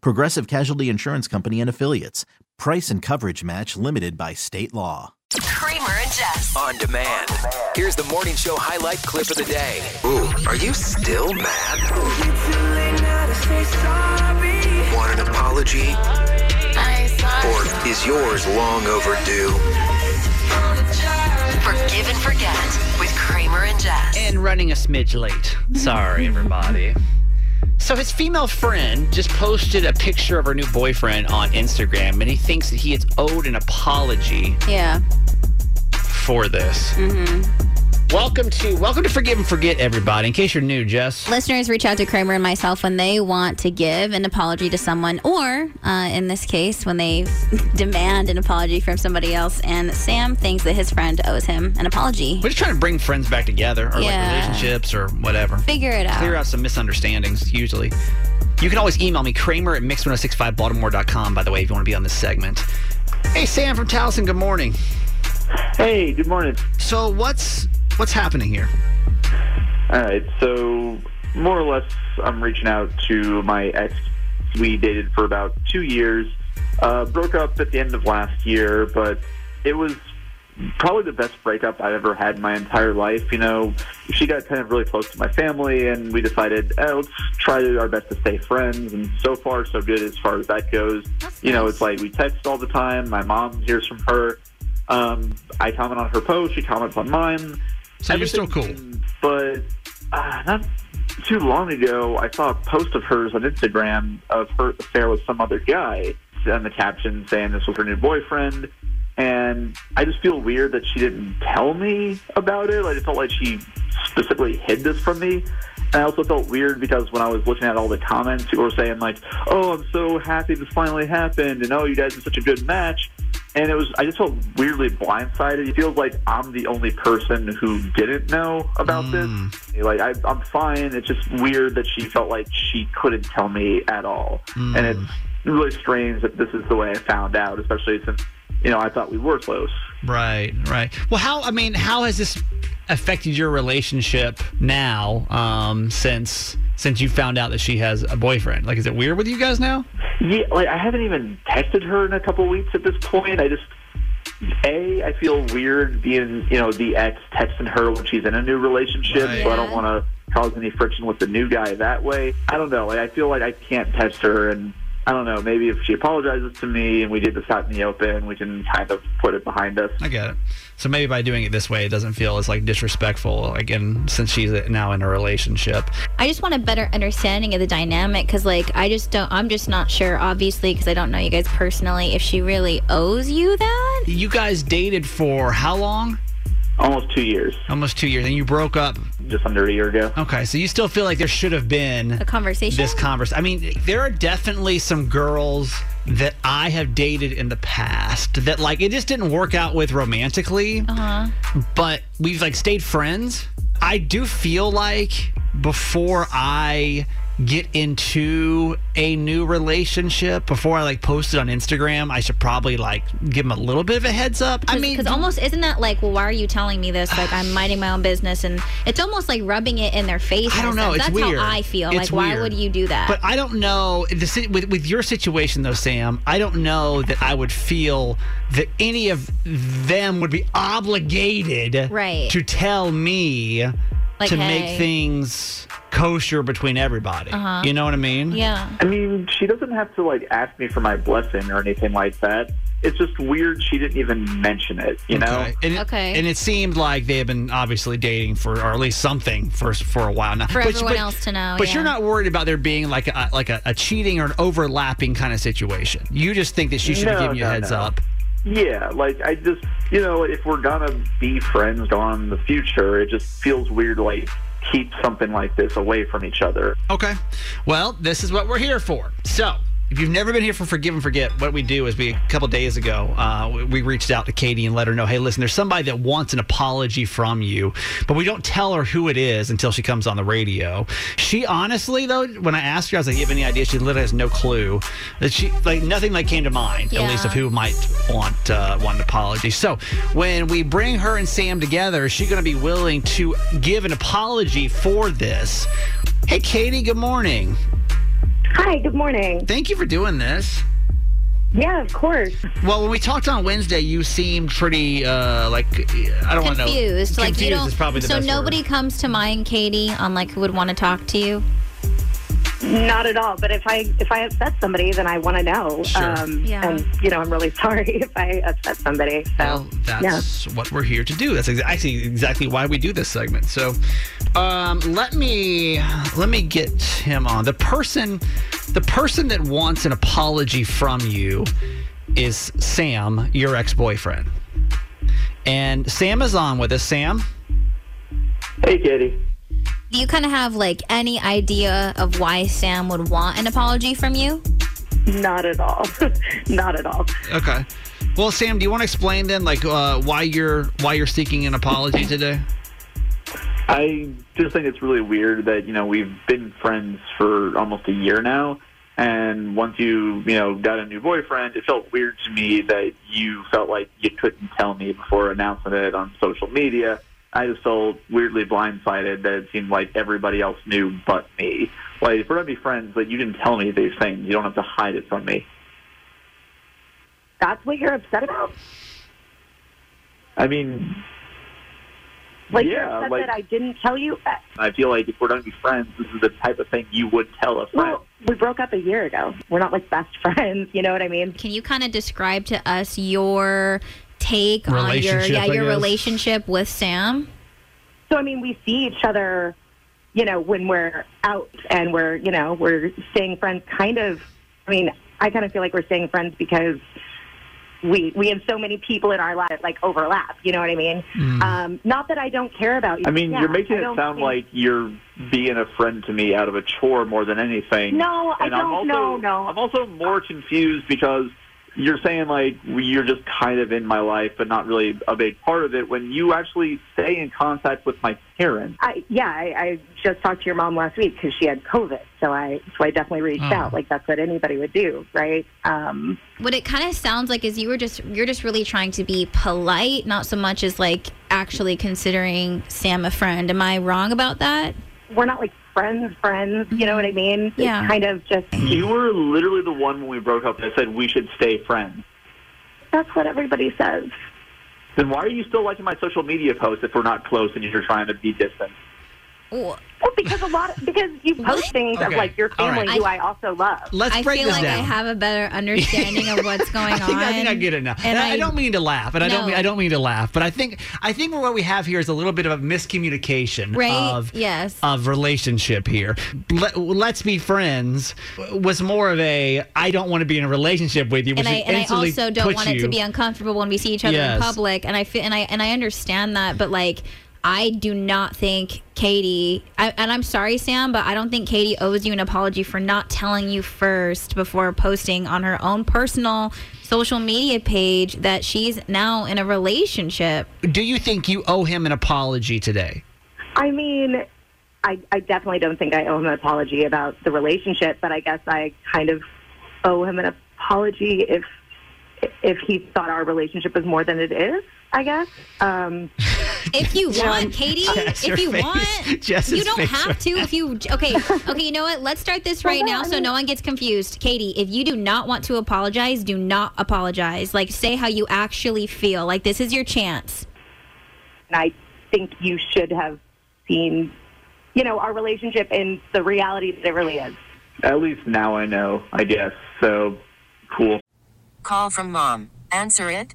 Progressive Casualty Insurance Company and Affiliates. Price and coverage match limited by state law. Kramer and Jess. On demand. Here's the morning show highlight clip of the day. Ooh, are you still mad? Want an apology? Or is yours long overdue? Forgive and forget with Kramer and Jess. and running a smidge late. Sorry, everybody. So his female friend just posted a picture of her new boyfriend on Instagram, and he thinks that he is owed an apology Yeah. for this. Mm-hmm. Welcome to welcome to Forgive and Forget, everybody. In case you're new, Jess. Listeners reach out to Kramer and myself when they want to give an apology to someone, or uh, in this case, when they demand an apology from somebody else. And Sam thinks that his friend owes him an apology. We're just trying to bring friends back together, or like relationships, or whatever. Figure it out. Clear out some misunderstandings. Usually, you can always email me Kramer at mix1065baltimore.com. By the way, if you want to be on this segment. Hey, Sam from Towson. Good morning. Hey, good morning. So what's what's happening here? All right, so more or less, I'm reaching out to my ex. We dated for about two years, uh, broke up at the end of last year, but it was probably the best breakup I've ever had in my entire life. You know, she got kind of really close to my family, and we decided, eh, let's try to do our best to stay friends. And so far, so good as far as that goes. you know, it's like we text all the time. My mom hears from her. Um, I comment on her post. She comments on mine. So you're still cool. But uh, not too long ago, I saw a post of hers on Instagram of her affair with some other guy, and the caption saying this was her new boyfriend. And I just feel weird that she didn't tell me about it. Like, it felt like she specifically hid this from me. And I also felt weird because when I was looking at all the comments, people were saying like, "Oh, I'm so happy this finally happened," and "Oh, you guys are such a good match." And it was, I just felt weirdly blindsided. It feels like I'm the only person who didn't know about hmm. this. Like, I, I'm fine. It's just weird that she felt like she couldn't tell me at all. And hmm. it's really strange that this is the way I found out, especially since, you know, I thought we were close. Right, right. Well, how I mean, how has this affected your relationship now um, since since you found out that she has a boyfriend? Like, is it weird with you guys now? Yeah, like I haven't even texted her in a couple weeks at this point. I just a I feel weird being you know the ex texting her when she's in a new relationship, Right. so I don't want to cause any friction with the new guy that way. I don't know. Like I feel like I can't text her, and I don't know. Maybe if she apologizes to me and we did this out in the open, we can kind of put it behind us. I get it. So maybe by doing it this way, it doesn't feel as like disrespectful. Again, since she's now in a relationship. I just want a better understanding of the dynamic because, like, I just don't, I'm just not sure, obviously, because I don't know you guys personally, if she really owes you that. You guys dated for how long? Almost two years, Almost two years, and you broke up. just under a year ago. Okay, so you still feel like there should have been A conversation. this conversation. I mean, there are definitely some girls that I have dated in the past that like it just didn't work out with romantically, uh huh. but we've like stayed friends. I do feel like before I get into a new relationship, before I like post it on Instagram, I should probably like give them a little bit of a heads up. I mean, because almost isn't that like, well, why are you telling me this? Like, I'm minding my own business, and it's almost like rubbing it in their face. I don't know. sense. It's That's weird. how I feel. It's like, why would you do that? But I don't know the with with your situation though, Sam. I don't know that I would feel that any of them would be obligated Right. to tell me Like, to hey. make things kosher between everybody. Uh-huh. You know what I mean? Yeah. I mean, she doesn't have to like ask me for my blessing or anything like that. It's just weird she didn't even mention it, you know? Okay. And it, Okay. And it seemed like they have been obviously dating for, or at least something for for a while now. For everyone else to know, But yeah. you're not worried about there being like a like a, a cheating or an overlapping kind of situation. You just think that she should have No, given you a heads no. up. Yeah, like I just, you know, if we're gonna be friends on the future, it just feels weird like keep something like this away from each other. Okay. Well, this is what we're here for. So, if you've never been here for Forgive and Forget, what we do is we, a couple days ago, uh, we, we reached out to Katie and let her know, hey, listen, there's somebody that wants an apology from you, but we don't tell her who it is until she comes on the radio. She honestly, though, when I asked her, I was like, you have any idea? She literally has no clue. That she, like, nothing like came to mind, at least of who might want, uh, want an apology. So, when we bring her and Sam together, is she going to be willing to give an apology for this? Hey, Katie, good morning. Hi, good morning. Thank you for doing this. Yeah, of course. Well, when we talked on Wednesday, you seemed pretty uh, like I don't want to know. Confused. Like you Confused don't. is probably the so best nobody word. comes to mind, Katie, on like who would want to talk to you. Not at all. But if I if I upset somebody, then I want to know. Sure. Um, Yeah. And you know, I'm really sorry if I upset somebody. So Well, that's what we're here to do. That's exa- actually exactly why we do this segment. So, um, let me let me get him on. The person, the person that wants an apology from you is Sam, your ex-boyfriend. And Sam is on with us. Sam, Hey, Katie. Do you kind of have like any idea of why Sam would want an apology from you? not at all. not at all. okay. Well, Sam, do you want to explain then, like, uh, why you're why you're seeking an apology today? I just think it's really weird that, you know, we've been friends for almost a year now. And once you, you know, got a new boyfriend, it felt weird to me that you felt like you couldn't tell me before announcing it on social media. I just felt weirdly blindsided that it seemed like everybody else knew but me. Like, if we're going to be friends, like, you can tell me these things. You don't have to hide it from me. That's what you're upset about. I mean, Like you're Yeah, upset like- that I didn't tell you. Uh, I feel like if we're going to be friends, this is the type of thing you would tell a friend. Well, we broke up a year ago. We're not like best friends. You know what I mean? Can you kind of describe to us your take on your yeah I your guess. relationship with Sam? So I mean, we see each other, you know, when we're out and we're, you know, we're staying friends. Kind of. I mean, I kind of feel like we're staying friends because we we have so many people in our life that like overlap. You know what I mean? Um, not that I don't care about you. I mean, Yeah, you're making I it sound think- like you're being a friend to me out of a chore more than anything. No, I and I'm don't- also, no, no. I'm also more confused because you're saying like you're just kind of in my life, but not really a big part of it. When you actually stay in contact with my parents, I, yeah, I, I just talked to your mom last week because she had COVID, so I so I definitely reached Oh. out. Like that's what anybody would do, right? Um, What it kind of sounds like is you were just you're just really trying to be polite, not so much as like actually considering Sam a friend. Am I wrong about that? we're not like friends, friends. You know what I mean? Yeah. It's kind of just you were literally the one when we broke up that said we should stay friends. that's what everybody says. Then why are you still liking my social media posts if we're not close and you're trying to be distant? Well, Well, because a lot of, because you post What? things of like your family right. who I also love. Let's I break feel this like down. I have a better understanding of what's going I think, on. I think I get it now. And And I, I- don't mean to laugh, and I don't mean I don't mean to laugh, but I think I think what we have here is a little bit of a miscommunication Right? of Yes. of relationship here. Let, let's be friends was more of a I don't want to be in a relationship with you, which and I and I also don't puts want it to be uncomfortable when we see each other Yes. in public. And I feel and I and I understand that, but like I do not think Katie, I, and I'm sorry, Sam, but I don't think Katie owes you an apology for not telling you first before posting on her own personal social media page that she's now in a relationship. Do you think you owe him an apology today? I mean, I, I definitely don't think I owe him an apology about the relationship, but I guess I kind of owe him an apology if if he thought our relationship was more than it is. I guess. Um, If you want, Katie, Jess, if you face. want, Jess's you don't have right to. If you okay, okay, you know what? Let's start this right Well, no, now, I so mean- no one gets confused. Katie, if you do not want to apologize, do not apologize. Like, say how you actually feel. Like, this is your chance. and I think you should have seen you know, our relationship and the reality that it really is. At least now I know, I guess. So cool. Call from mom. Answer it.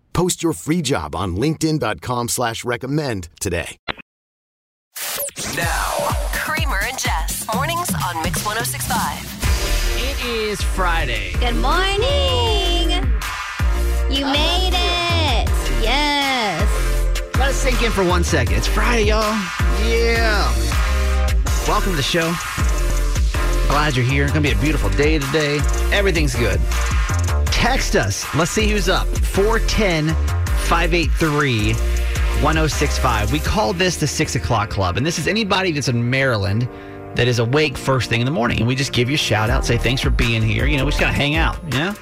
Post your free job on linkedin.com slash recommend today. Now, Kramer and Jess. Mornings on Mix 1065. It is Friday. Good morning. You made it. Yes. Let us sink in for one second. It's Friday, y'all. Yeah. Welcome to the show. Glad you're here. It's Gonna be a beautiful day today. Everything's good. Text us. Let's see who's up. 410 583 1065. We call this the six o'clock club. And this is anybody that's in Maryland that is awake first thing in the morning. And we just give you a shout out, say thanks for being here. You know, we just gotta hang out, you know?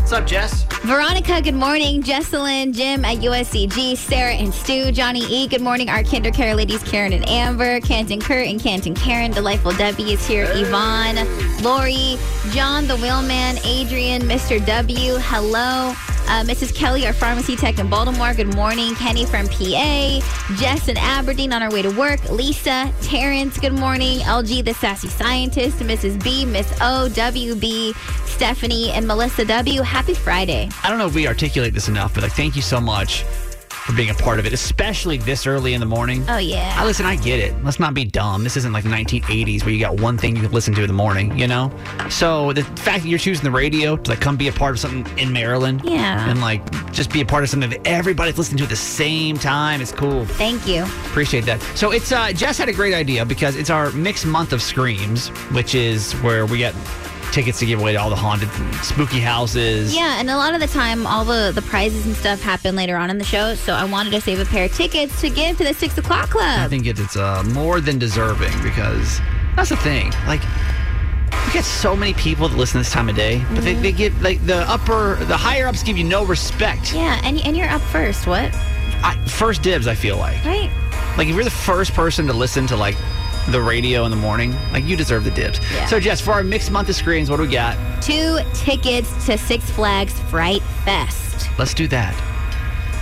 What's up, Jess? Veronica, good morning. Jesselyn, Jim at USCG, Sarah and Stu, Johnny E, good morning. Our KinderCare ladies, Karen and Amber, Canton Kurt and Canton Karen, Delightful Debbie is here, Yvonne, Lori, John the Wheelman, Adrian, Mr. W, hello. Uh, Mrs. Kelly, our pharmacy tech in Baltimore. Good morning. Kenny from PA. Jess in Aberdeen on our way to work. Lisa, Terrence, good morning. LG, the sassy scientist. Mrs. B, Miss O, WB, Stephanie, and Melissa W. Happy Friday. I don't know if we articulate this enough, but like, thank you so much for being a part of it, especially this early in the morning. Oh, yeah. I listen, I get it. Let's not be dumb. This isn't like 1980s where you got one thing you can listen to in the morning, you know? So the fact that you're choosing the radio to like come be a part of something in Maryland. Yeah. And like just be a part of something that everybody's listening to at the same time is cool. Thank you. Appreciate that. So it's uh Jess had a great idea because it's our mixed month of screams, which is where we get tickets to give away to all the haunted spooky houses. Yeah, and a lot of the time, all the, the prizes and stuff happen later on in the show. So I wanted to save a pair of tickets to give to the six o'clock club. I think it, it's uh, more than deserving because that's the thing. Like, we get so many people that listen this time of day, but they, they get like the upper, the higher ups give you no respect. Yeah, and and you're up first. What? I, first dibs, I feel like. Right? Like, if you're the first person to listen to like the radio in the morning, like you deserve the dibs. Yeah. So, Jess, for our mixed month of screams, what do we got? Two tickets to Six Flags Fright Fest. Let's do that.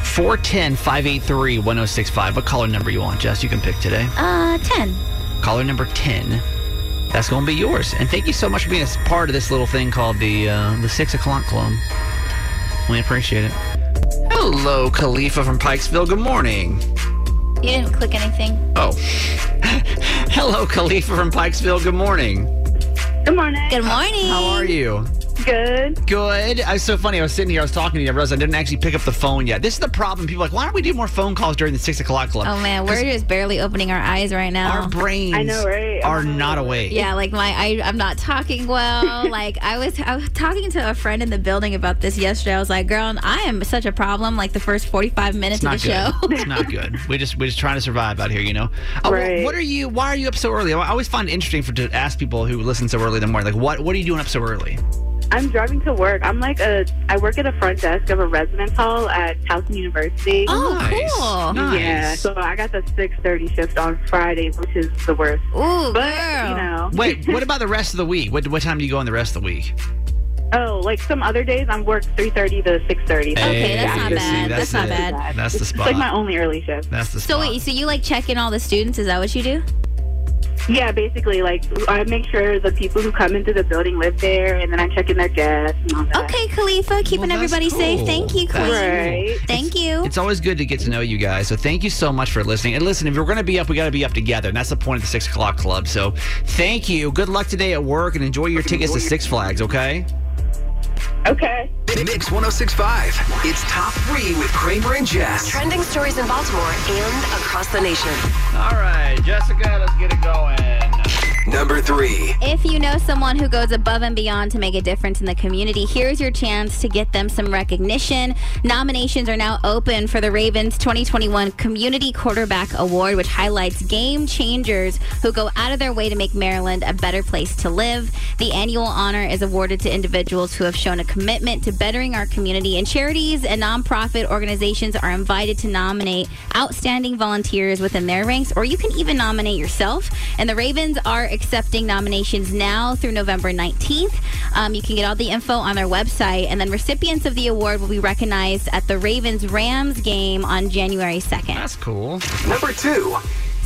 410 583 1065. What caller number you want, Jess? You can pick today. Uh, ten. Caller number 10. That's going to be yours. And thank you so much for being a part of this little thing called the uh, the 6 o'clock club. We appreciate it. Hello, Khalifa from Pikesville. Good morning. You didn't click anything. Oh. Hello, Khalifa from Pikesville. Good morning. Good morning. Good morning. How are you? Good. Good. I was so funny. I was sitting here, I was talking to you, I realized I didn't actually pick up the phone yet. This is the problem. People are like, why don't we do more phone calls during the six o'clock club? Oh man, we're just barely opening our eyes right now. Our brains I know, right? are not awake. yeah, like my I, I'm not talking well. like I was I was talking to a friend in the building about this yesterday. I was like, "Girl, I am such a problem." Like the first 45 minutes It's of the good. show. it's not good. We just we're just trying to survive out here, you know. Uh, Right. What are you? Why are you up so early? I always find it interesting for to ask people who listen so early in the morning, like, what what are you doing up so early? I'm driving to work. I'm like a. I work at a front desk of a residence hall at Towson University. Oh, Nice. cool. Nice. Yeah, so I got the 6:30 shift on Fridays, which is the worst. Ooh, But girl. you know, Wait, what about the rest of the week? What what time do you go in the rest of the week? oh, like some other days, I'm work 3:30 to 6:30. Okay, that's not see, bad. That's not bad. That's the spot. It's spot. like my only early shift. That's the spot. So wait, so you like check in all the students? Is that what you do? Yeah, basically, like I make sure the people who come into the building live there, and then I check in their guests and all that. Okay, Khalifa, keeping Well, that's everybody safe. Thank you, That's Queen. Right. Thank you. It's always good to get to know you guys. So thank you so much for listening. And listen, if we're going to be up, we got to be up together. And that's the point of the six o'clock club. So thank you. Good luck today at work and enjoy your tickets to Six Flags, okay? Okay. Mix 1065. It's top three with Kramer and Jess. Trending stories in Baltimore and across the nation. All right, Jessica, let's get it going. Number three. If you know someone who goes above and beyond to make a difference in the community, here's your chance to get them some recognition. Nominations are now open for the Ravens 2021 Community Quarterback Award, which highlights game changers who go out of their way to make Maryland a better place to live. The annual honor is awarded to individuals who have shown a commitment to bettering our community, and charities and nonprofit organizations are invited to nominate outstanding volunteers within their ranks, or you can even nominate yourself. And the Ravens are accepting nominations now through November 19th. Um, you can get all the info on their website, and then recipients of the award will be recognized at the Ravens Rams game on January 2nd. That's cool. Number two.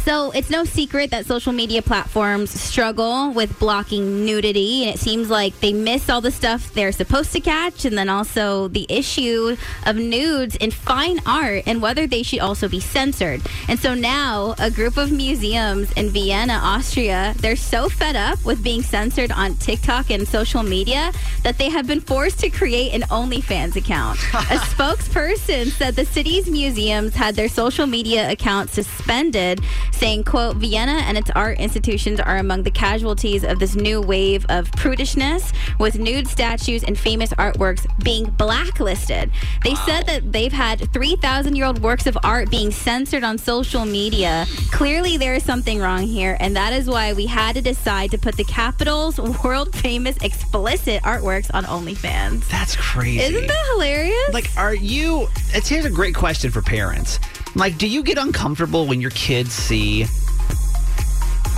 So it's no secret that social media platforms struggle with blocking nudity, and it seems like they miss all the stuff they're supposed to catch, and then also the issue of nudes in fine art and whether they should also be censored. And so now a group of museums in Vienna, Austria, they're so fed up with being censored on TikTok and social media that they have been forced to create an OnlyFans account. a spokesperson said the city's museums had their social media accounts suspended saying, quote, Vienna and its art institutions are among the casualties of this new wave of prudishness, with nude statues and famous artworks being blacklisted. They said that they've had 3,000 year old works of art being censored on social media. Clearly, there is something wrong here, and that is why we had to decide to put the capital's world famous explicit artworks on OnlyFans. That's crazy. Isn't that hilarious? Like, are you? It's here's a great question for parents. Like, do you get uncomfortable when your kids see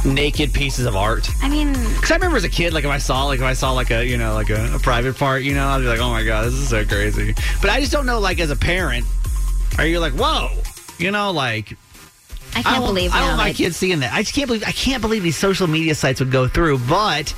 naked pieces of art? I mean, Because I remember as a kid, like if I saw, like if I saw like a, you know, like a, a private part, you know, I'd be like, oh my god, this is so crazy. But I just don't know, like as a parent, are you like, whoa, you know, like I can't don't- believe I don't now, my like- kids seeing that. I just can't believe I can't believe these social media sites would go through. But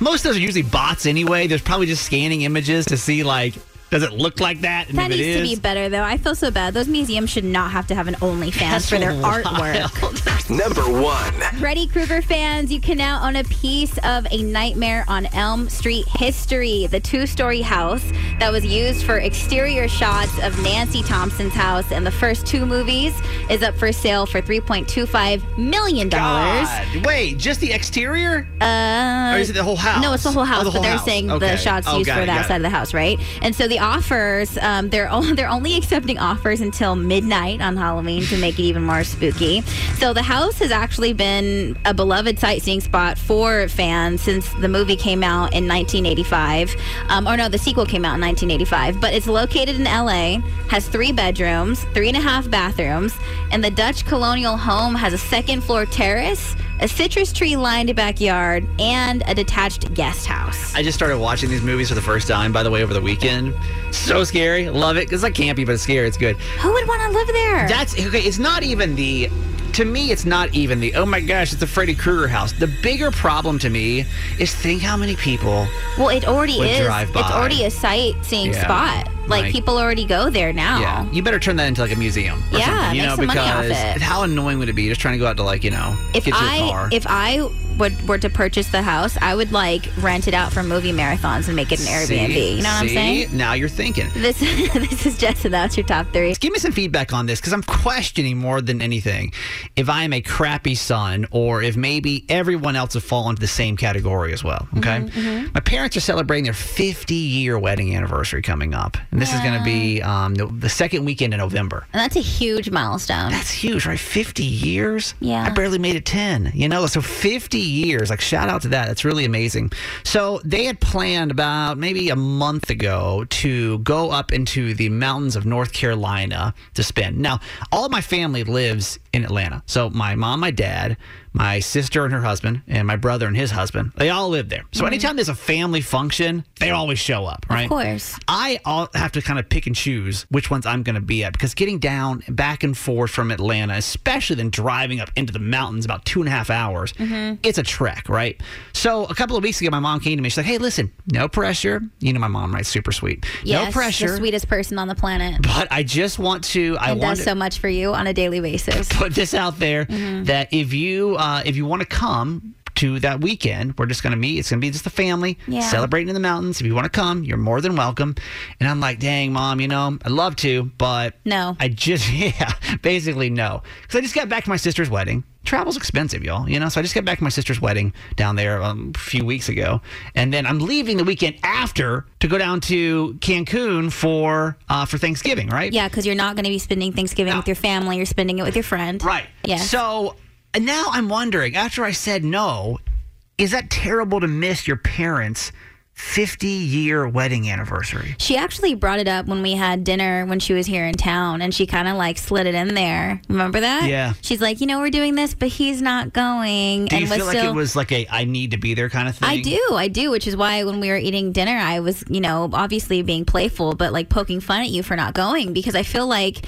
most of those are usually bots anyway. There's probably just scanning images to see like, does it look like that? And That needs to be better, though. I feel so bad. Those museums should not have to have an OnlyFans for their wild. artwork. Number one. Freddy Krueger fans, you can now own a piece of a Nightmare on Elm Street history. The two story house that was used for exterior shots of Nancy Thompson's house in the first two movies is up for sale for $3.25 million. God, wait, just the exterior? Uh, Or is it the whole house? No, it's the whole house, Oh, the but they're house. saying Okay. the shots Oh, used for it, that side it. of the house, right? And so the offers, um, they're o- they're only accepting offers until midnight on Halloween to make it even more spooky. So the house has actually been a beloved sightseeing spot for fans since the movie came out in 1985, um, or no, the sequel came out in 1985. But it's located in LA, has three bedrooms, three and a half bathrooms, and the Dutch colonial home has a second floor terrace a citrus tree lined backyard, and a detached guest house. I just started watching these movies for the first time, by the way, over the weekend. So scary. Love it. It's like campy, but it's scary. It's good. Who would want to live there? That's okay. It's not even the. To me, it's not even the. Oh my gosh, it's a Freddy Krueger house. The bigger problem to me is think how many people. well, it already is. It's already a sightseeing Yeah. spot. Like, Like- people already go there now. Yeah, you better turn that into like a museum. Or Yeah, something, you know, some money off because how annoying would it be just trying to go out to like you know If get I your car. if I would were to purchase the house, I would like rent it out for movie marathons and make it an Airbnb. See? you know what I'm saying? Now you're thinking. This this is Jess, and that's your top three. Give me some feedback on this because I'm questioning more than anything if I am a crappy son or if maybe everyone else have fallen into the same category as well. Okay. Mm-hmm, My parents are celebrating their 50 year wedding anniversary coming up. And this is going to be um, the, the second weekend in November. And that's a huge milestone. That's huge, right? 50 years? Yeah. I barely made it 10, you know? So 50 years. Like, shout out to that. That's really amazing. So they had planned about maybe a month ago to go up into the mountains of North Carolina to spend. Now, all my family lives in Atlanta. So my mom, my dad, my sister and her husband, and my brother and his husband, they all live there. So anytime there's a family function, they always show up, right? Of course. I all have to kind of pick and choose which ones I'm going to be at because getting down back and forth from Atlanta, especially then driving up into the mountains about two and a half hours, Mm-hmm. it's a trek, right? So a couple of weeks ago, my mom came to me. She's like, "Hey, listen, no pressure. You know my mom, right? Super sweet. Yes, no pressure. the sweetest person on the planet. but I just want to. I and want does so much for you on a daily basis. Put this out there Mhm. that if you uh, if you want to come to that weekend, we're just going to meet. It's going to be just the family Yeah. celebrating in the mountains. If you want to come, you're more than welcome. And I'm like, dang, mom, you know, I'd love to, but No. I just yeah, basically no, because I just got back to my sister's wedding. Travel's expensive, y'all. You know, so I just got back to my sister's wedding down there um, a few weeks ago, and then I'm leaving the weekend after to go down to Cancun for uh, for Thanksgiving, right? Yeah, because you're not going to be spending Thanksgiving with your family. You're spending it with your friend. Right. Yeah. So and now I'm wondering, after I said no, is that terrible to miss your parents' 50 year wedding anniversary? She actually brought it up when we had dinner when she was here in town, and she kind of like slid it in there. Remember that? Yeah. She's like, you know, we're doing this, but he's not going. Do you and feel like still, it was like a I need to be there kind of thing? I do, I do, which is why when we were eating dinner, I was, you know, obviously being playful, but like poking fun at you for not going because I feel like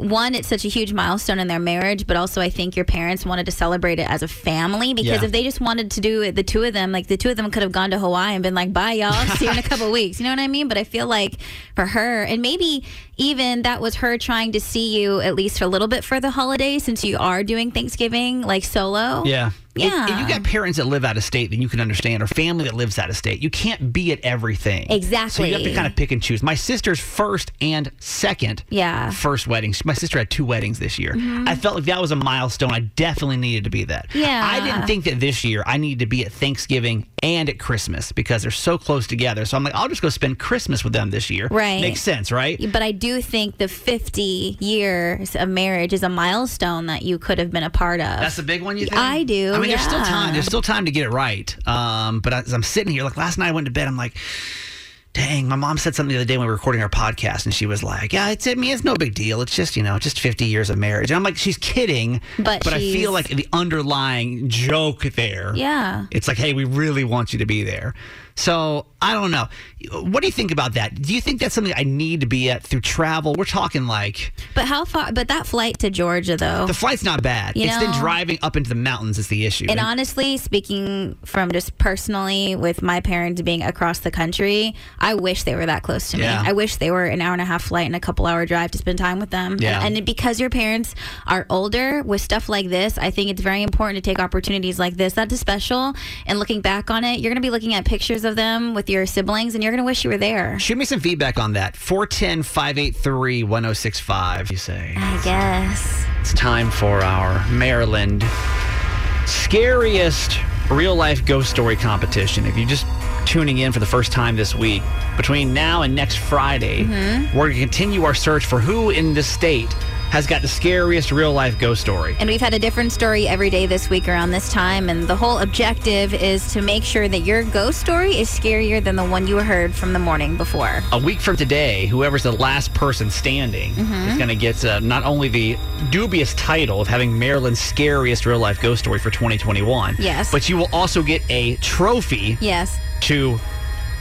one, it's such a huge milestone in their marriage, but also I think your parents wanted to celebrate it as a family because Yeah. if they just wanted to do it, the two of them, like the two of them could have gone to Hawaii and been like, bye, y'all, see you in a couple weeks. You know what I mean? But I feel like for her, and maybe even that was her trying to see you at least for a little bit for the holiday since you are doing Thanksgiving like solo. Yeah. If- Yeah. If, you got parents that live out of state, then you can understand, or family that lives out of state. You can't be at everything. Exactly. So you have to kind of pick and choose. My sister's first and second Yeah. first weddings. My sister had two weddings this year. Mhm. I felt like that was a milestone. I definitely needed to be that. Yeah. I didn't think that this year I needed to be at Thanksgiving and at Christmas because they're so close together. So I'm like, I'll just go spend Christmas with them this year. Right. Makes sense, right? But I do think the 50 years of marriage is a milestone that you could have been a part of. That's a big one, you think? I do. I mean, there's still time. There's still time to get it right. Um, but as I'm sitting here, like last night I went to bed, I'm like, dang, my mom said something the other day when we were recording our podcast, and she was like, yeah, it's, I mean, it's no big deal. It's just, you know, just 50 years of marriage. And I'm like, she's kidding. But I she's- feel like the underlying joke there. Yeah. It's like, hey, we really want you to be there. So I don't know. What do you think about that? Do you think that's something I need to be at through travel? We're talking like But how far? But that flight to Georgia, though. the flight's not bad. You it's then driving up into the mountains is the issue. And honestly, speaking from just personally, with my parents being across the country, I wish they were that close to Yeah. me. I wish they were an hour and a half flight and a couple hour drive to spend time with them. Yeah. And, and because your parents are older with stuff like this, I think it's very important to take opportunities like this. That's special. And looking back on it, you're going to be looking at pictures of them with your siblings, and you're going to wish you were there. Shoot me some feedback on that. 410 583 1065. You say. I guess. It's time for our Maryland scariest real life ghost story competition. If you're just tuning in for the first time this week, between now and next Friday, Mhm. we're going to continue our search for who in the state has got the scariest real life ghost story. And we've had a different story every day this week around this time. And the whole objective is to make sure that your ghost story is scarier than the one you heard from the morning before. A week from today, whoever's the last person standing Mhm. is going to get uh, not only the dubious title of having Maryland's scariest real life ghost story for 2021, Yes. but you will also get a trophy Yes. to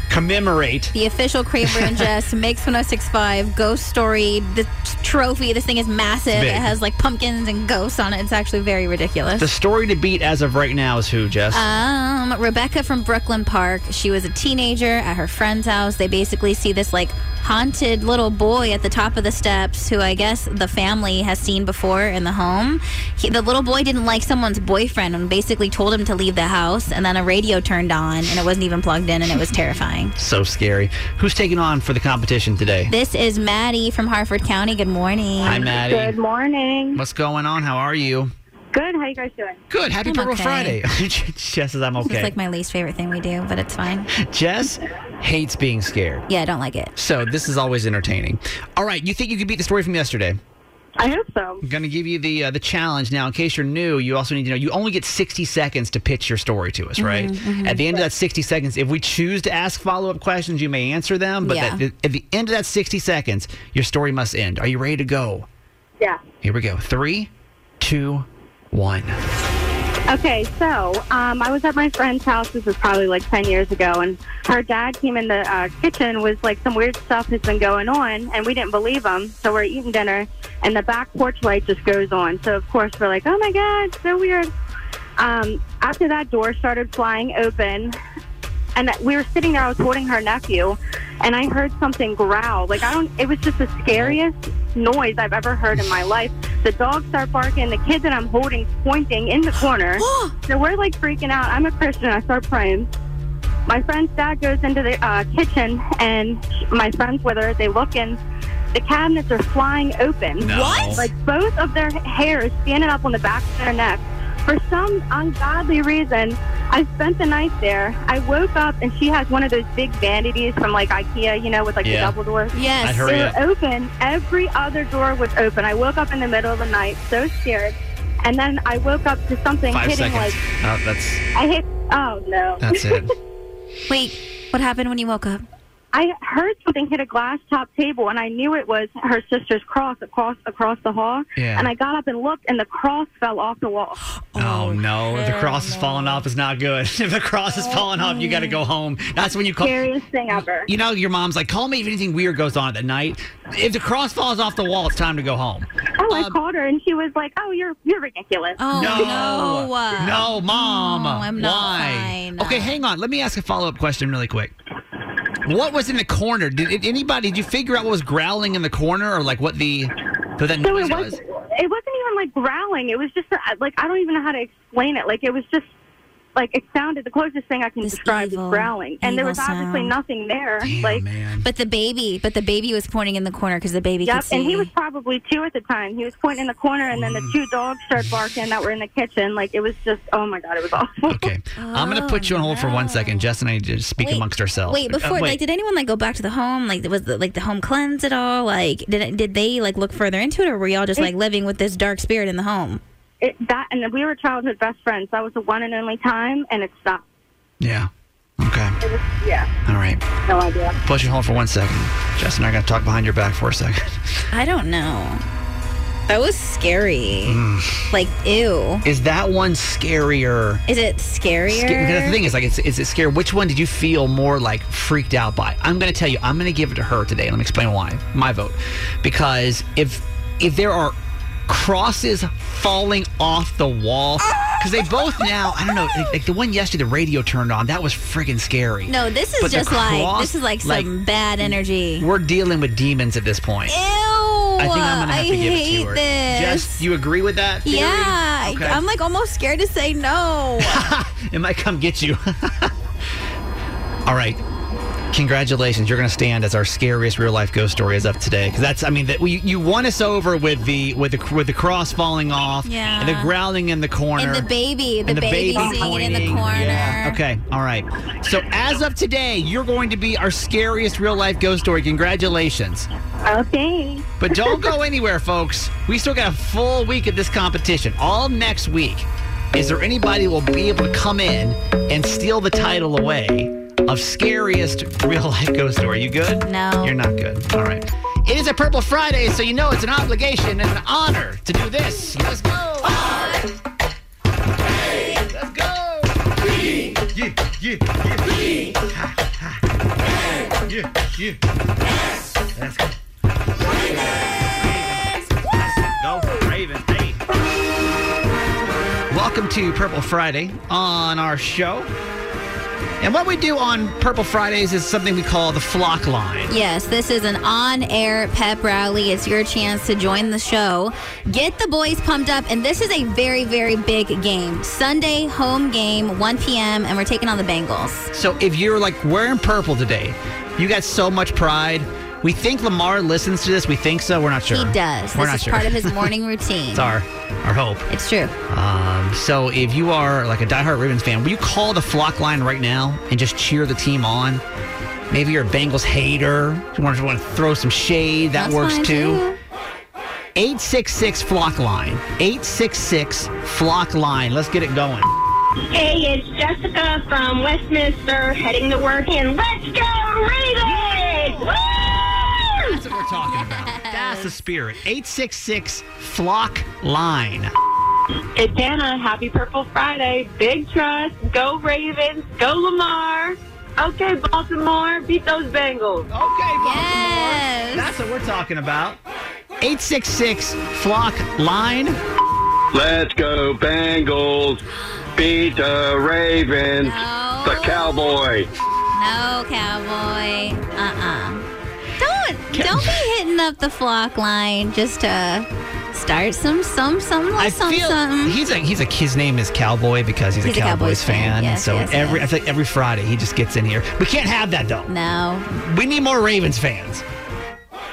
commemorate The official Kramer and Jess Mix 1065 ghost story. The trophy, this thing is massive. It has like pumpkins and ghosts on it. It's actually very ridiculous. the story to beat as of right now is who, Jess? Um, Rebecca from Brooklyn Park. She was a teenager at her friend's house. They basically see this like haunted little boy at the top of the steps, who I guess the family has seen before in the home. He, the little boy didn't like someone's boyfriend and basically told him to leave the house. And then a radio turned on and it wasn't even plugged in, and it was terrifying. So scary. Who's taking on for the competition today? This is Maddie from Harford County. Good morning. Hi, Maddie. Good morning. What's going on? How are you? Good. How you guys doing? Good. Happy I'm Purple okay. Friday. Jess says I'm okay. It's like my least favorite thing we do, but it's fine. Jess hates being scared. Yeah, I don't like it. So this is always entertaining. All right, you think you could beat the story from yesterday? I hope so. I'm going to give you the uh, the challenge now. In case you're new, you also need to know you only get 60 seconds to pitch your story to us, right? Mhm, mhm. At the end of that 60 seconds, if we choose to ask follow up questions, you may answer them. But Yeah. that, at the end of that 60 seconds, your story must end. Are you ready to go? Yeah. Here we go. Three, two, one. Okay, so um, I was at my friend's house. This was probably like 10 years ago, and her dad came in the uh, kitchen was like some weird stuff has been going on, and we didn't believe him. So we're eating dinner, and the back porch light just goes on. So of course we're like, oh my god, so weird. Um, after that door started flying open, and we were sitting there. I was holding her nephew, and I heard something growl. Like I don't. It was just the scariest noise I've ever heard in my life. The dogs start barking. The kid that I'm holding pointing in the corner. so we're like freaking out. I'm a Christian. I start praying. My friend's dad goes into the uh, kitchen, and my friends with her. They look and the cabinets are flying open. What? Like both of their hairs standing up on the back of their neck. For some ungodly reason, I spent the night there. I woke up and she has one of those big vanities from like IKEA, you know, with like Yeah. the double doors. Yes. I'd hurry they up. open. Every other door was open. I woke up in the middle of the night, so scared. And then I woke up to something Five hitting seconds. like Oh, that's I hit. Oh no. that's it. Wait, what happened when you woke up? I heard something hit a glass top table, and I knew it was her sister's cross across across the hall. Yeah. And I got up and looked, and the cross fell off the wall. Oh, oh no! If the cross is falling off, is not good. If the cross is falling off, you got to go home. That's when you call. Scariest thing ever. You know, your mom's like, call me if anything weird goes on at night. If the cross falls off the wall, it's time to go home. Oh, I uh, called her, and she was like, "Oh, you're you're ridiculous." Oh no, no, mom. No, I'm not Why? fine. Okay, hang on. Let me ask a follow up question really quick. What was in the corner? Did, did anybody? Did you figure out what was growling in the corner, or like what the what that So noise it was. was? It wasn't even like growling. It was just a, like I don't even know how to explain it. Like it was just like it sounded. The closest thing I can describe is growling, and there evil was obviously nothing there. like But the baby, but the baby was pointing in the corner because the baby Yep, could see. and he was probably two at the time. He was pointing in the corner, and then the two dogs started barking that were in the kitchen. Like it was just, oh my god, it was awful. Okay, I'm gonna put you on hold for one second. Jess and I need to just speak Wait, amongst ourselves. Wait, Uh, before wait. like, did anyone like go back to the home? Like, was the, like the home cleansed at all? Like, did it, did they like look further into it, or were y'all just like living with this dark spirit in the home? It, that and we were childhood best friends. That was the one and only time, and it stopped. yeah. Okay. Was, yeah, All right. no idea. Put you hold for one second. Jess and I are gonna talk behind your back for a second. I don't know. That was scary. Mm. Like, ew. Is that one scarier? Is it scarier? Sca- because the thing is, like, is, is it scary? Which one did you feel more like freaked out by? I'm going to tell you, I'm going to give it to her today. Let me explain why. My vote, because if if there are crosses falling off the wall, ah! because they both now, I don't know, like, like the one yesterday, the radio turned on. That was friggin' scary. No, this is But just like this is like some bad energy. We're dealing with demons at this point. Ew! I think I'm gonna have to give it to her. this. Jess, you agree with that? theory? Yeah, Okay. I'm like almost scared to say no. It might come get you. All right. Congratulations. You're going to stand as our scariest real life ghost story as of today. Because that's, I mean, that we, you won us over with the with the with the cross falling off, Yeah. and the growling in the corner, and the baby, the, and baby, seeing it in the corner. Yeah. Okay. All right. So as of today, you're going to be our scariest real life ghost story. Congratulations. Okay. But don't go anywhere, folks. We still got a full week of this competition. All next week. Is there anybody who will be able to come in and steal the title away of scariest real life ghost story? You good? No. You're not good. All right. It is a Purple Friday, so you know it's an obligation and an honor to do this. Let's go. Let's go. Yeah, yeah, yeah. Ha, ha. Yeah, yeah. Let's go. Go, Ravens. Hey. Welcome to Purple Friday on our show. And what we do on Purple Fridays is something we call the flock line. Yes, this is an on air pep rally. It's your chance to join the show. Get the boys pumped up. And this is a very, very big game. Sunday home game, 1 p.m., and we're taking on the Bengals. So if you're like wearing purple today, you got so much pride. We think Lamar listens to this. We think so. We're not sure. He does. We're this not is sure. part of his morning routine. it's our our hope. It's true. Um, so if you are like a diehard Ravens fan, will you call the flock line right now and just cheer the team on? Maybe you're a Bengals hater. You want to, throw some shade. That That's works fine, too. 866 flock line. 866 flock line. Let's get it going. Hey, it's Jessica from Westminster heading to work and let's go Ravens! Woo! That's what talking about. That's the spirit. 866 flock line. It's Anna. Happy Purple Friday. Big Truss. Go Ravens. Go Lamar. Okay, Baltimore. Beat those Bengals. Okay, Baltimore. That's what we're talking about. 866 flock line. Let's go Bengals. Beat the Ravens. The Cowboy. No, cowboy. Uh-uh. Don't don't be hitting up the flock line just to start some some some I some feel something. he's a he's a his name is Cowboy because he's, He's a a Cowboys, Cowboys fan. fan. Yes, so yes, every I think every Friday he just gets in here. We can't have that though. No. We need more Ravens fans.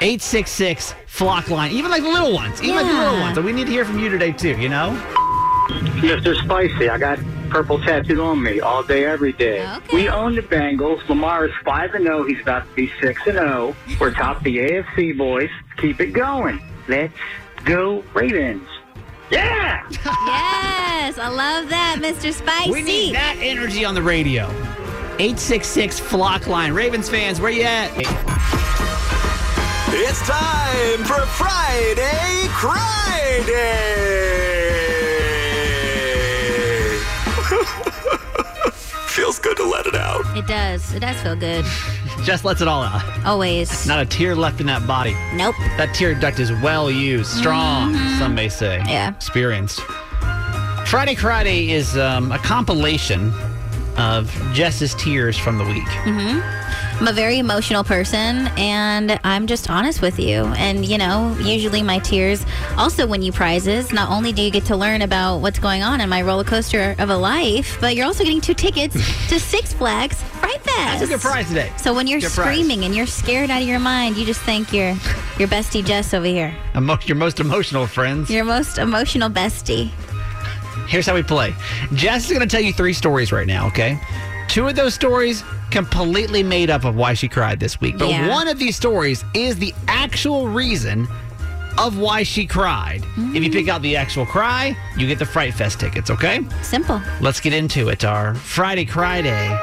866 flock line. Even like the little ones. Even like the little ones. So we need to hear from you today too, you know? Mr. Spicy, I got purple tattooed on me all day, every day. We own the Bengals. Lamar is 5 and 0. He's about to be 6 and 0. We're top the AFC, boys. Keep it going. Let's go, Ravens. Yeah! yes, I love that, Mr. Spicy. We need that energy on the radio. 866 flock line. Ravens fans, where you at? It's time for Friday Cry Feels good to let it out. It does. It does feel good. Just lets it all out. Always. Not a tear left in that body. Nope. That tear duct is well used, strong, some may say. Yeah. Experienced. Friday Friday is um, a compilation of Jess's tears from the week. hmm I'm a very emotional person, and I'm just honest with you. And you know, usually my tears also win you prizes. Not only do you get to learn about what's going on in my roller coaster of a life, but you're also getting two tickets to Six Flags Fright Fest. That's a good prize today. So when you're Good prize. screaming and you're scared out of your mind, you just think you're your bestie Jess over here. Emo- your most emotional friends. Your most emotional bestie. Here's how we play. Jess is going to tell you three stories right now, okay? Two of those stories completely made up of why she cried this week. But Yeah. one of these stories is the actual reason of why she cried. If you pick out the actual cry, you get the Fright Fest tickets, okay? Simple. Let's get into it. Our Friday Cry Day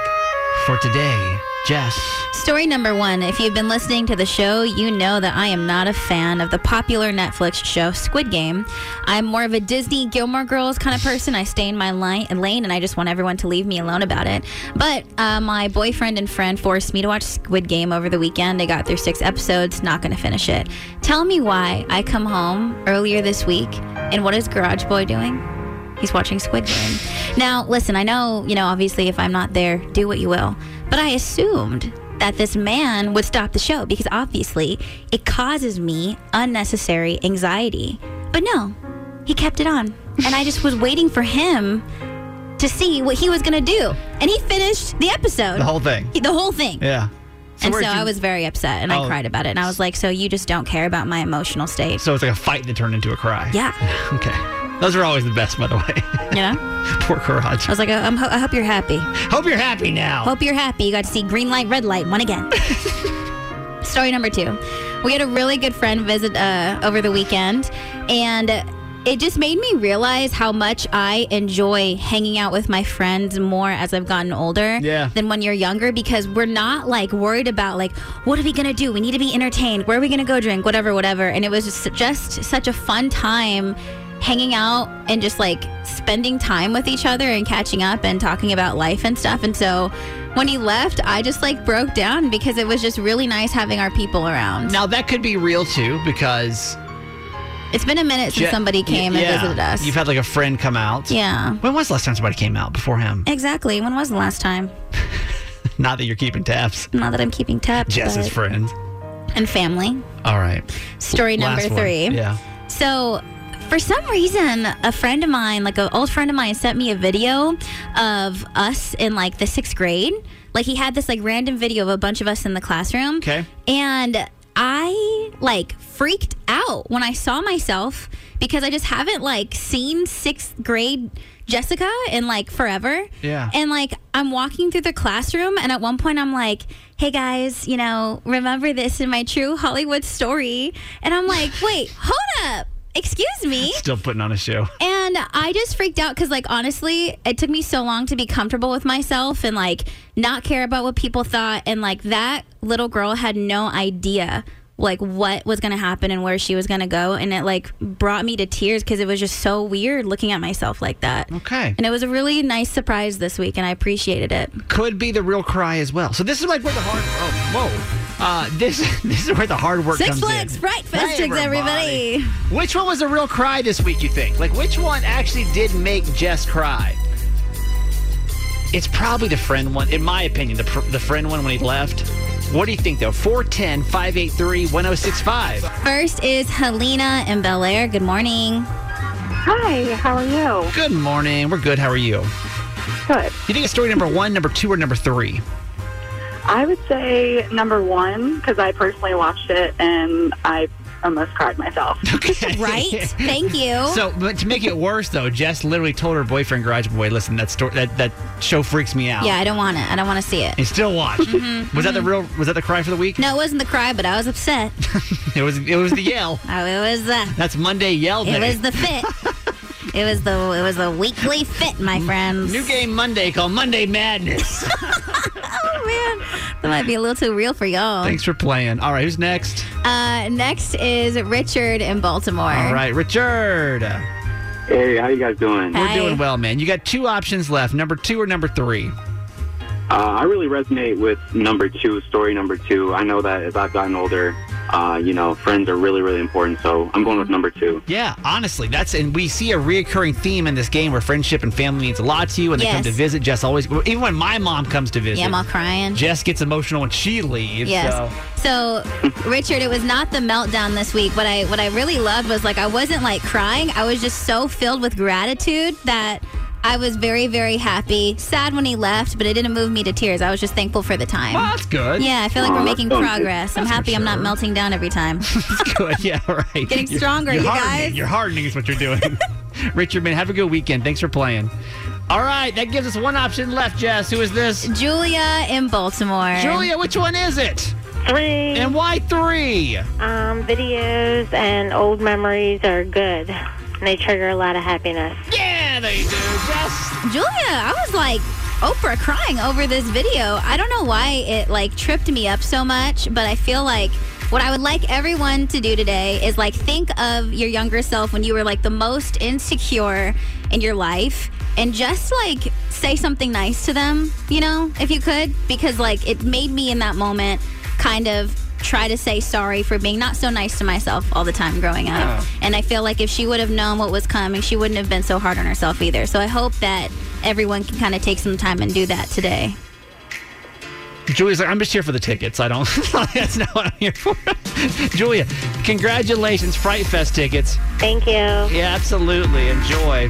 for today. Jess. Story number one. If you've been listening to the show, you know that I am not a fan of the popular Netflix show Squid Game. I'm more of a Disney Gilmore Girls kind of person. I stay in my lane and I just want everyone to leave me alone about it. But uh, my boyfriend and friend forced me to watch Squid Game over the weekend. I got through six episodes, not going to finish it. Tell me why I come home earlier this week and what is Garage Boy doing? He's watching Squid Game. Now, listen, I know, you know, obviously if I'm not there, do what you will. But I assumed that this man would stop the show because obviously it causes me unnecessary anxiety. But no, he kept it on. And I just was waiting for him to see what he was going to do. And he finished the episode. The whole thing. He- the whole thing. Yeah. and so you- I was very upset and Oh. I cried about it. And I was like, so you just don't care about my emotional state. So it's like a fight that turned into a cry. Yeah. Okay. Those are always the best, by the way. Yeah. Poor Garage. I was like, I'm ho- I hope you're happy. Hope you're happy now. Hope you're happy. You got to see green light, red light, one again. Story number two. We had a really good friend visit uh, over the weekend, and it just made me realize how much I enjoy hanging out with my friends more as I've gotten older Yeah. than when you're younger because we're not like worried about like what are we gonna do? We need to be entertained. Where are we gonna go drink? Whatever, whatever. And it was just just such a fun time hanging out and just like spending time with each other and catching up and talking about life and stuff. And so when he left, I just like broke down because it was just really nice having our people around. Now that could be real too because It's been a minute since Je- somebody came yeah, and visited us. You've had like a friend come out. Yeah. When was the last time somebody came out before him? Exactly. When was the last time? Not that you're keeping tabs. Not that I'm keeping tabs. Jess's but- friends. And family. All right. Story number Last one. three. Yeah. So, for some reason, a friend of mine, like an old friend of mine, sent me a video of us in like the sixth grade. Like he had this like random video of a bunch of us in the classroom. Okay. And I like freaked out when I saw myself because I just haven't like seen sixth grade Jessica in like forever. Yeah. And like I'm walking through the classroom and at one point I'm like, hey guys, you know, remember this in my true Hollywood story? And I'm like, wait, hold up. Excuse me. Still putting on a show. And I just freaked out because, like, honestly, it took me so long to be comfortable with myself and, like, not care about what people thought. And, like, that little girl had no idea, like, what was going to happen and where she was going to go. And it, like, brought me to tears because it was just so weird looking at myself like that. Okay. And it was a really nice surprise this week, and I appreciated it. Could be the real cry as well. So this is like where the hard. Oh, whoa. Uh, this this is where the hard work Six comes Flags in. Fright Fest, Hey, everybody. Which one was a real cry this week? You think? Like which one actually did make Jess cry? It's probably the friend one, in my opinion. The pr- the friend one when he left. What do you think though? 410 583 1065. First is Helena in Bel Air. Good morning. Hi, how are you? Good morning. We're good. How are you? Good. You think it's story number one, number two, or number three? I would say number one because I personally watched it and I almost cried myself. Right? Thank you. So, but to make it worse, though, Jess literally told her boyfriend, Garage Boy, "Listen, that story, that that show freaks me out." Yeah, I don't want it. I don't want to see it. And still watch. Mhm, Was that the mhm. real? Was that the cry for the week? No, it wasn't the cry, but I was upset. It was. It was the yell. oh, it was the. That's Monday yell day. It was the fit. it was the. It was the weekly fit, my friends. New game Monday called Monday Madness. Man, that might be a little too real for y'all. Thanks for playing. All right, who's next? Uh, next is Richard in Baltimore. All right, Richard. Hey, how you guys doing? We're doing well, man. You got two options left: number two or number three. Uh, I really resonate with number two, story number two. I know that as I've gotten older, uh, you know, friends are really, really important. So I'm going with number two. Yeah, honestly, that's and we see a reoccurring theme in this game where friendship and family means a lot to you when they come to visit. Jess always, even when my mom comes to visit, Yeah, I'm all crying. Jess gets emotional when she leaves. Yes. So. So, Richard, it was not the meltdown this week. What I what I really loved was like I wasn't like crying. I was just so filled with gratitude that I was very very happy. Sad when he left, but it didn't move me to tears. I was just thankful for the time. Well, that's good. Yeah, I feel like Aw, we're that's making so good. progress. I'm That's for happy I'm not sure. melting down every time. That's good. Yeah, right. Getting You're- stronger, you're you hardening. guys. You're hardening is what you're doing. Richard, man, have a good weekend. Thanks for playing. All right, that gives us one option left, Jess. Who is this? Julia in Baltimore. Julia, which one is it? Three. And why three? Um, videos and old memories are good. And they trigger a lot of happiness. Yeah, do. Julia, I was like Oprah crying over this video. I don't know why it like tripped me up so much, but I feel like what I would like everyone to do today is like think of your younger self when you were like the most insecure in your life and just like say something nice to them, you know, if you could, because like it made me in that moment kind of try to say sorry for being not so nice to myself all the time growing up. Yeah. And I feel like if she would have known what was coming, she wouldn't have been so hard on herself either. So I hope that everyone can kind of take some time and do that today. Julia's like, I'm just here for the tickets. I don't. that's not what I'm here for. Julia, congratulations, Fright Fest tickets. Thank you. Yeah, absolutely. Enjoy.